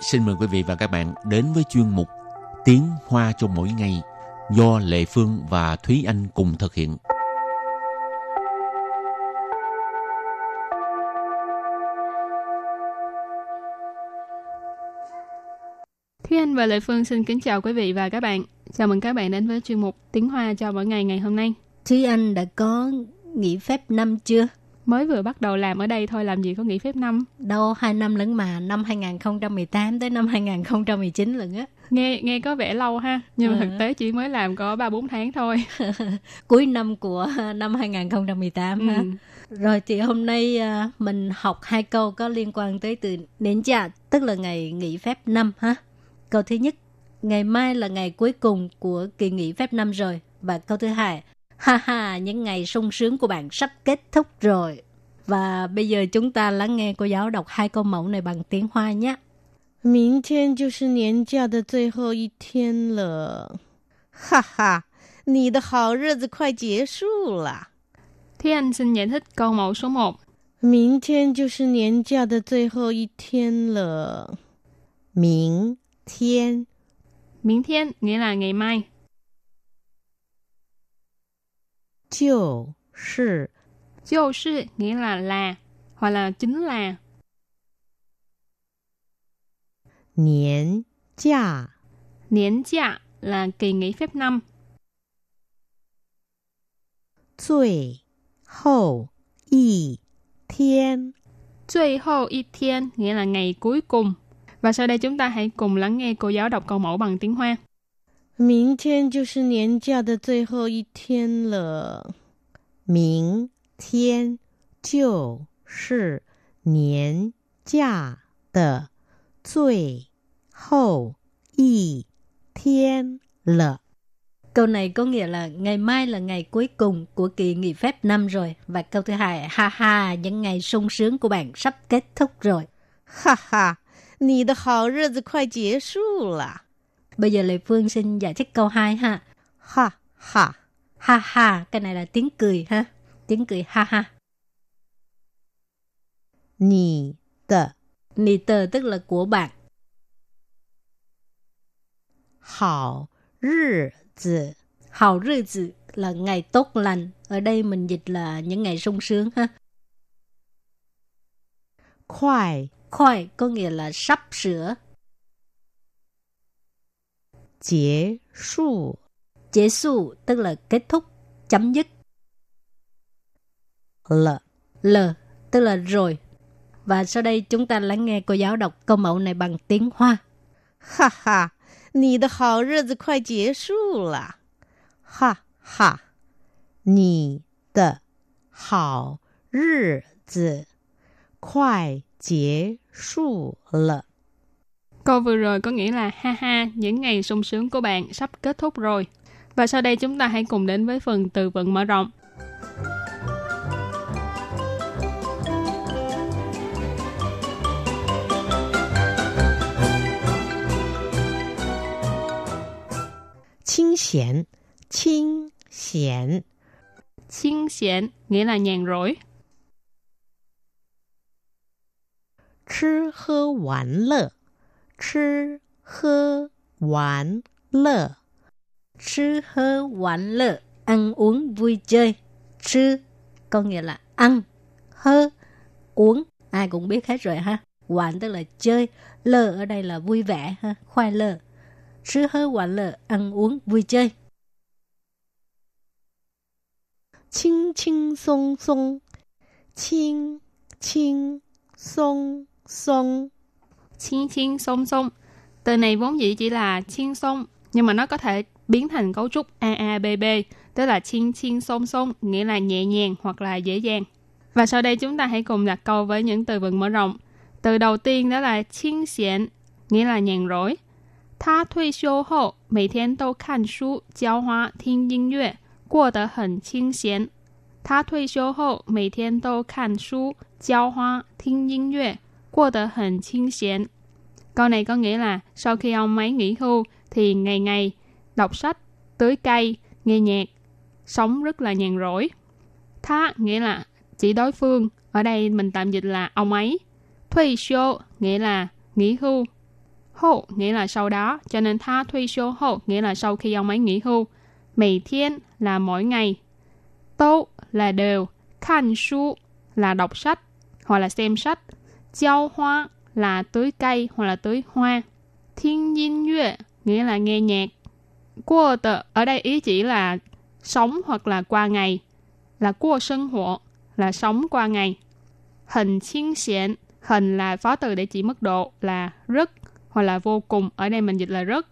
xin mời quý vị và các bạn đến với chuyên mục Tiếng Hoa cho mỗi ngày do Lệ Phương và Thúy Anh cùng thực hiện. Thúy Anh và Lệ Phương xin kính chào quý vị và các bạn. Chào mừng các bạn đến với chuyên mục Tiếng Hoa cho mỗi ngày ngày hôm nay. Thúy Anh đã có nghỉ phép năm chưa? Mới vừa bắt đầu làm ở đây thôi làm gì có nghỉ phép năm. Đâu hai năm lẫn mà, năm 2018 tới năm 2019 lận á. Nghe nghe có vẻ lâu ha, nhưng mà Ừ. thực tế chỉ mới làm có 3 4 tháng thôi. Cuối năm của năm 2018 ha. Ừ. Rồi thì hôm nay à, mình học hai câu có liên quan tới từ nến chà, tức là ngày nghỉ phép năm ha. Câu thứ nhất, ngày mai là ngày cuối cùng của kỳ nghỉ phép năm rồi. Và câu thứ hai, ha ha, những ngày sung sướng của bạn sắp kết thúc rồi. Và bây giờ chúng ta lắng nghe cô giáo đọc hai câu mẫu này bằng tiếng Hoa nhé. 明天就是年假的最后一天了，哈哈，你的好日子快结束了。 Thúy Anh xin giải thích câu mẫu số 1. 明天就是年假的最后一天了。明天 Miễn thiên nghĩa là ngày mai. Chiều là là hoặc là chính là. Niên giả Niên giả là kỳ nghỉ phép năm. Tuy hậu y thiên Tuy hậu y thiên nghĩa là ngày cuối cùng. Và sau đây chúng ta hãy cùng lắng nghe cô giáo đọc câu mẫu bằng tiếng Hoa. 明天就是年假的最后一天了。明天就是年假的最后一天了。 Câu này có nghĩa là ngày mai là ngày cuối cùng của kỳ nghỉ phép năm rồi. Và câu thứ hai, ha ha, những ngày sung sướng của bạn sắp kết thúc rồi. 哈哈，你的好日子快结束了。 Bây giờ Lệ Phương xin giải thích câu 2 ha. Ha ha. Ha ha, cái này là tiếng cười ha. Tiếng cười ha ha. Nì tờ. Nì tờ tức là của bạn. Hào rì zi. Hào rì zi là ngày tốt lành. Ở đây mình dịch là những ngày sung sướng ha. Khoai. Khoai có nghĩa là sắp sửa, 结束 Chế su tức là kết thúc, chấm dứt. 了。 L tức là rồi. Và sau đây chúng ta lắng nghe cô giáo đọc câu mẫu này bằng tiếng Hoa. 哈哈，你的好日子快结束了，哈哈，你的好日子快结束了。 Câu vừa rồi có nghĩa là ha ha, những ngày sung sướng của bạn sắp kết thúc rồi. Và sau đây chúng ta hãy cùng đến với phần từ vựng mở rộng.清闲，清闲， Chiên xiển nghĩa là nhàn rỗi. 吃喝玩乐， 吃喝玩乐， Sư hơ quán lợ, ăn uống vui chơi. Sư có nghĩa là ăn, hơ, uống. Ai cũng biết hết rồi ha. Quán tức là chơi, lơ ở đây là vui vẻ ha, khoai lơ. Sư hơ quán lợ, ăn uống vui chơi. 轻轻松松， 轻轻松松。 Chiên chiên song song. Từ này vốn dĩ chỉ là chiên song, nhưng mà nó có thể biến thành cấu trúc AABB, tức là chiên chiên song song, nghĩa là nhẹ nhàng hoặc là dễ dàng. Và sau đây chúng ta hãy cùng đặt câu với những từ vựng mở rộng. Từ đầu tiên đó là chiên xiển, nghĩa là nhàn rỗi. 他退休后每天都看书、浇花、听音乐，过得很清闲。他退休后每天都看书、浇花、听音乐， 过得很清闲。Câu này có nghĩa là sau khi ông ấy nghỉ hưu thì ngày ngày đọc sách, tưới cây, nghe nhạc, sống rất là nhàn rỗi. Tha nghĩa là chỉ đối phương, ở đây mình tạm dịch là ông ấy. Thuy show nghĩa là nghỉ hưu. hậu nghĩa là sau đó, cho nên tha thuy số hậu nghĩa là sau khi ông ấy nghỉ hưu.每天 là mỗi ngày. Tô là đều. Khan su là đọc sách hoặc là xem sách. Giao hoa là tưới cây hoặc là tưới hoa. Thiên nhiên yue nghĩa là nghe nhạc. Qua tờ ở đây ý chỉ là sống hoặc là qua ngày. Là qua sinh hoạt là sống qua ngày. Hình chiên xiển hình là phó từ để chỉ mức độ là rất hoặc là vô cùng. Ở đây mình dịch là rất.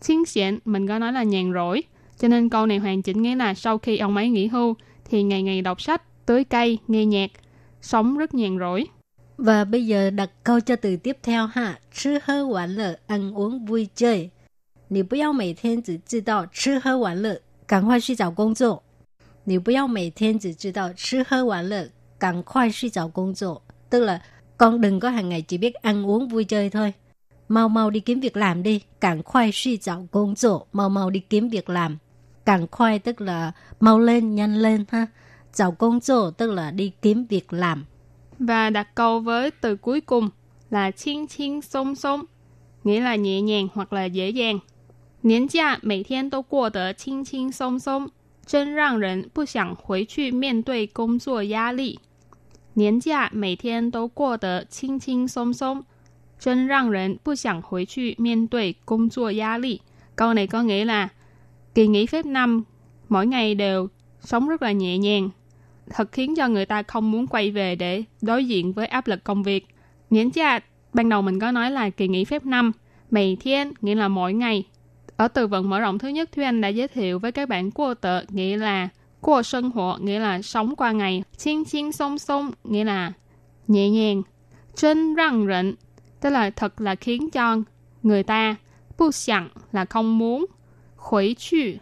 Chiên xiển mình có nói là nhàn rỗi. Cho nên câu này hoàn chỉnh nghĩa là sau khi ông ấy nghỉ hưu thì ngày ngày đọc sách, tưới cây, nghe nhạc, sống rất nhàn rỗi. Và bây giờ đặt câu cho từ tiếp theo ha. Chứ hơ quản lợ, ăn uống vui chơi. 你不要每天只知道吃喝玩乐，赶快去找工作。你不要每天只知道吃喝玩乐，赶快去找工作。Tức là con đừng có hàng ngày chỉ biết ăn uống vui chơi thôi. Mau mau đi kiếm việc làm đi. Càng khoai suy找工作. Mau mau đi kiếm việc làm. Càng khoai tức là mau lên, nhanh lên ha.找工作 tức là đi kiếm việc làm. Và đặt câu với từ cuối cùng là chiên chiên sông sông, nghĩa là nhẹ nhàng hoặc là dễ dàng. 年假每天都过得轻轻松松，真让人不想回去面对工作压力。年假每天都过得轻轻松松，真让人不想回去面对工作压力。Câu này có nghĩa là kỳ nghỉ phép năm mỗi ngày đều sống rất là nhẹ nhàng, thật khiến cho người ta không muốn quay về để đối diện với áp lực công việc. Niên cha ban đầu mình có nói là kỳ nghỉ phép năm, mày thiên nghĩa là mỗi ngày. Ở từ vựng mở rộng thứ nhất, Thúy Anh đã giới thiệu với các bạn của tờ nghĩa là của sân hộ nghĩa là sống qua ngày, chiên chiên sông sông nghĩa là nhẹ nhàng, chân răng rịnh tức là thật là khiến cho người ta bu sẵn là không muốn, khuấy chư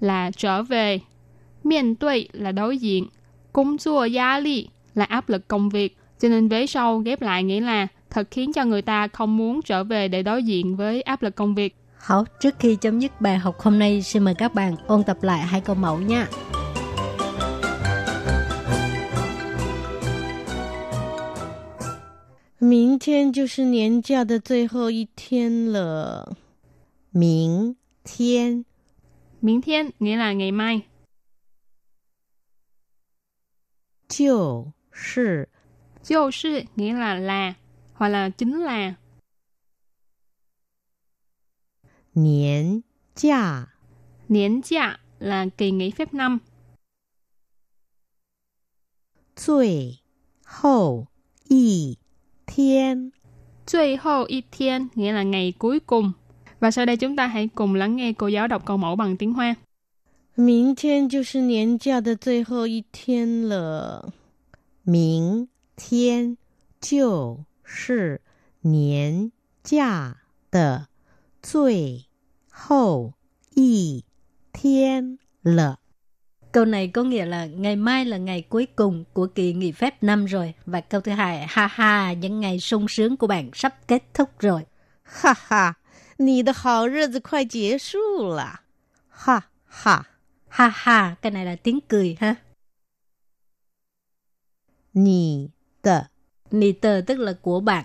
là trở về, miền tuệ là đối diện, công chua giá lý là áp lực công việc. Cho nên vế sau ghép lại nghĩa là thật khiến cho người ta không muốn trở về để đối diện với áp lực công việc. Hảo, trước khi chấm dứt bài học hôm nay, xin mời các bạn ôn tập lại hai câu mẫu nha. 明天就是年假的最后一天了。明天，明天 nghĩa là ngày mai. Chiều là là hoặc là chính là. Niên giả Niên giả là kỳ nghỉ phép năm. Cuối hậu y thiên Cuối hậu y thiên nghĩa là ngày cuối cùng. Và sau đây chúng ta hãy cùng lắng nghe cô giáo đọc câu mẫu bằng tiếng Hoa. 明天就是年假的最后一天了。明天就是年假的最后一天了。Câu này có nghĩa là ngày mai là ngày cuối cùng của kỳ nghỉ phép năm rồi. Và câu thứ hai, ha ha, những ngày sung sướng của bạn sắp kết thúc rồi. Ha ha,，你的好日子快结束了。哈哈，Ha ha, cái này là tiếng cười ha. Nì tờ. Nì tờ tức là của bạn.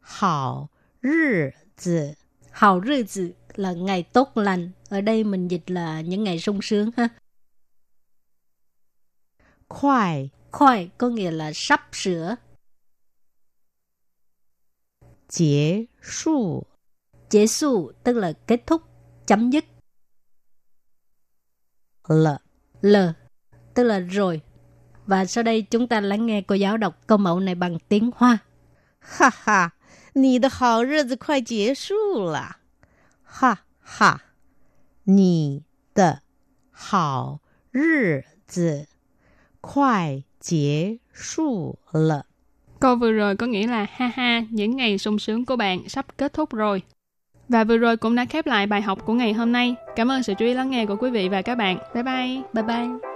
Hảo rì zi. Hảo rì zi là ngày tốt lành. Ở đây mình dịch là những ngày sung sướng ha. Khoai. Khoai có nghĩa là sắp sửa. Kết 束. tức là kết thúc chấm dứt. 了。 L tức là rồi. Và sau đây chúng ta lắng nghe cô giáo đọc câu mẫu này bằng tiếng Hoa. 哈哈，你的好日子快结束了。哈哈，你的好日子快结束了。 Câu vừa rồi có nghĩa là ha ha, những ngày sung sướng của bạn sắp kết thúc rồi. Và vừa rồi cũng đã khép lại bài học của ngày hôm nay. Cảm ơn sự chú ý lắng nghe của quý vị và các bạn. Bye bye. Bye bye.